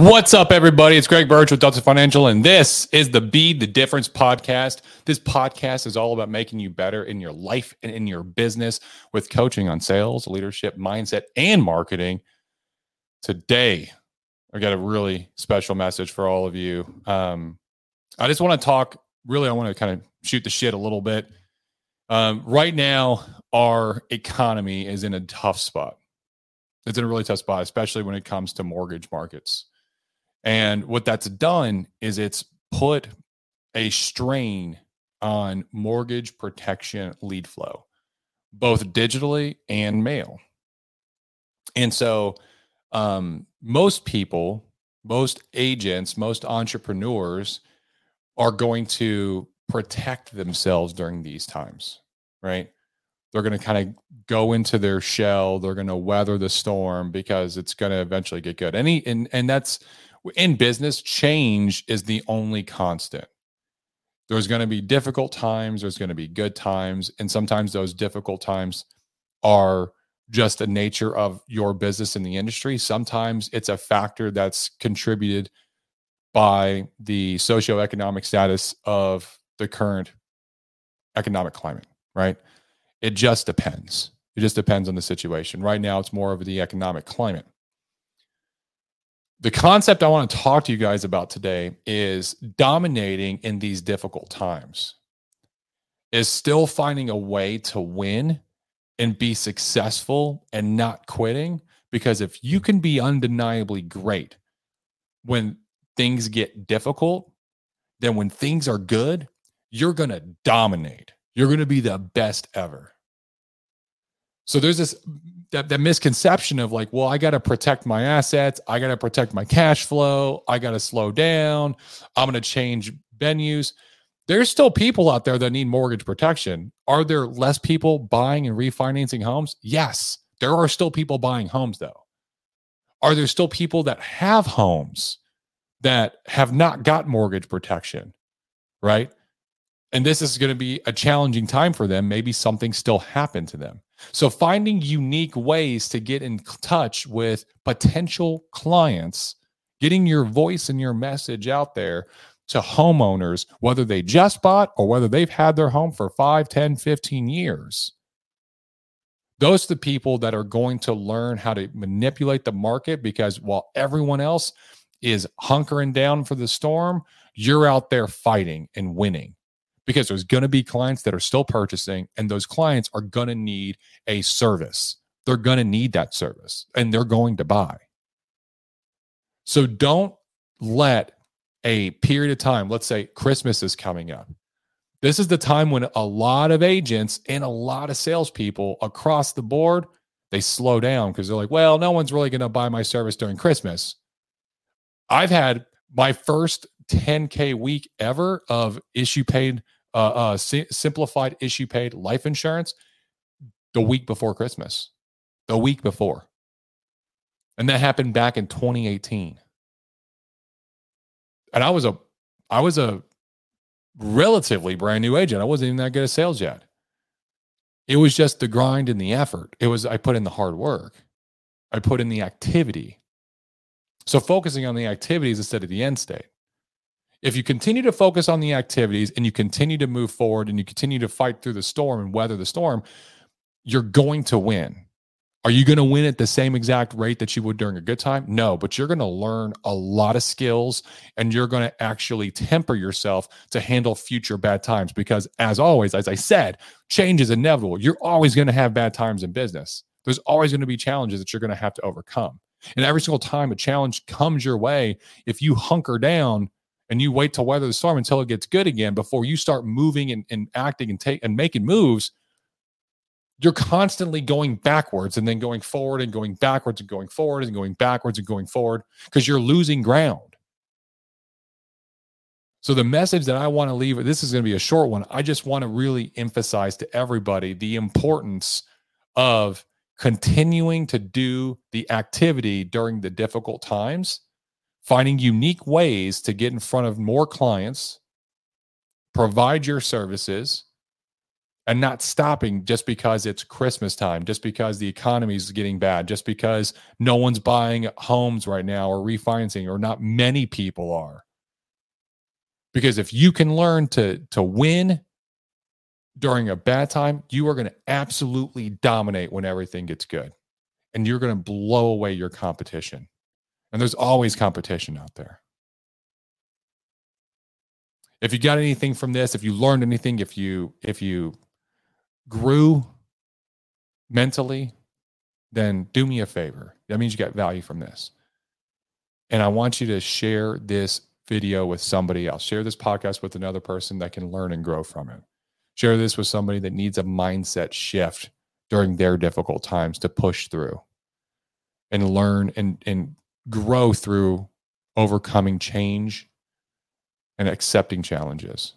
What's up, everybody? It's Greg Birch with Delta Financial, and this is the Be the Difference podcast. This podcast is all about making you better in your life and in your business with coaching on sales, leadership, mindset, and marketing. Today, I got a really special message for all of you. Um, I just want to talk, really, I want to kind of shoot the shit a little bit. Um, right now, our economy is in a tough spot. It's in a really tough spot, especially when it comes to mortgage markets. And what that's done is it's put a strain on mortgage protection lead flow, both digitally and mail. And so, um, most people, most agents, most entrepreneurs are going to protect themselves during these times, right? They're going to kind of go into their shell. They're going to weather the storm because it's going to eventually get good. Any and and that's in business, change is the only constant. There's going to be difficult times, there's going to be good times, and sometimes those difficult times are just the nature of your business in the industry. Sometimes it's a factor that's contributed by the socioeconomic status of the current economic climate, right? It just depends. It just depends on the situation. Right now, it's more of the economic climate the concept I want to talk to you guys about today is dominating in these difficult times, is still finding a way to win and be successful and not quitting. Because if you can be undeniably great when things get difficult, then when things are good, you're going to dominate. You're going to be the best ever. So there's this that, that misconception of like, well, I got to protect my assets. I got to protect my cash flow. I got to slow down. I'm going to change venues. There's still people out there that need mortgage protection. Are there less people buying and refinancing homes? Yes, there are still people buying homes though. Are there still people that have homes that have not got mortgage protection? Right. And this is going to be a challenging time for them. Maybe something still happened to them. So, finding unique ways to get in touch with potential clients, getting your voice and your message out there to homeowners, whether they just bought or whether they've had their home for 5, 10, 15 years. Those are the people that are going to learn how to manipulate the market because while everyone else is hunkering down for the storm, you're out there fighting and winning because there's going to be clients that are still purchasing and those clients are going to need a service. They're going to need that service and they're going to buy. So don't let a period of time, let's say Christmas is coming up. This is the time when a lot of agents and a lot of salespeople across the board they slow down because they're like, well, no one's really going to buy my service during Christmas. I've had my first 10K week ever of issue paid uh, uh, simplified issue paid life insurance the week before Christmas, the week before. And that happened back in 2018. And I was a, I was a relatively brand new agent. I wasn't even that good at sales yet. It was just the grind and the effort. It was, I put in the hard work. I put in the activity. So focusing on the activities instead of the end state if you continue to focus on the activities and you continue to move forward and you continue to fight through the storm and weather the storm, you're going to win. Are you going to win at the same exact rate that you would during a good time? No, but you're going to learn a lot of skills and you're going to actually temper yourself to handle future bad times. Because, as always, as I said, change is inevitable. You're always going to have bad times in business. There's always going to be challenges that you're going to have to overcome. And every single time a challenge comes your way, if you hunker down and you wait to weather the storm until it gets good again before you start moving and, and acting and take and making moves you're constantly going backwards and then going forward and going backwards and going forward and going backwards and going forward because you're losing ground. So the message that i want to leave this is going to be a short one i just want to really emphasize to everybody the importance of continuing to do the activity during the difficult times finding unique ways to get in front of more clients, provide your services, and not stopping just because it's Christmas time, just because the economy is getting bad, just because no one's buying homes right now or refinancing, or not many people are. Because if you can learn to to win during a bad time, you are going to absolutely dominate when everything gets good. And you're going to blow away your competition. And there's always competition out there. If you got anything from this, if you learned anything, if you if you grew mentally, then do me a favor. That means you got value from this. And I want you to share this video with somebody else. Share this podcast with another person that can learn and grow from it. Share this with somebody that needs a mindset shift during their difficult times to push through and learn and, and grow through overcoming change and accepting challenges.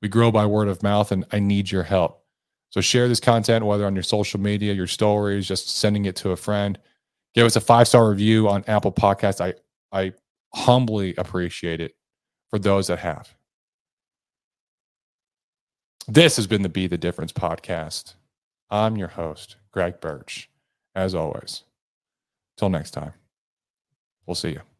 We grow by word of mouth, and I need your help. So share this content, whether on your social media, your stories, just sending it to a friend. Give us a five star review on Apple Podcasts. I I humbly appreciate it for those that have. This has been the Be the Difference podcast. I'm your host, Greg Birch. As always, till next time, we'll see you.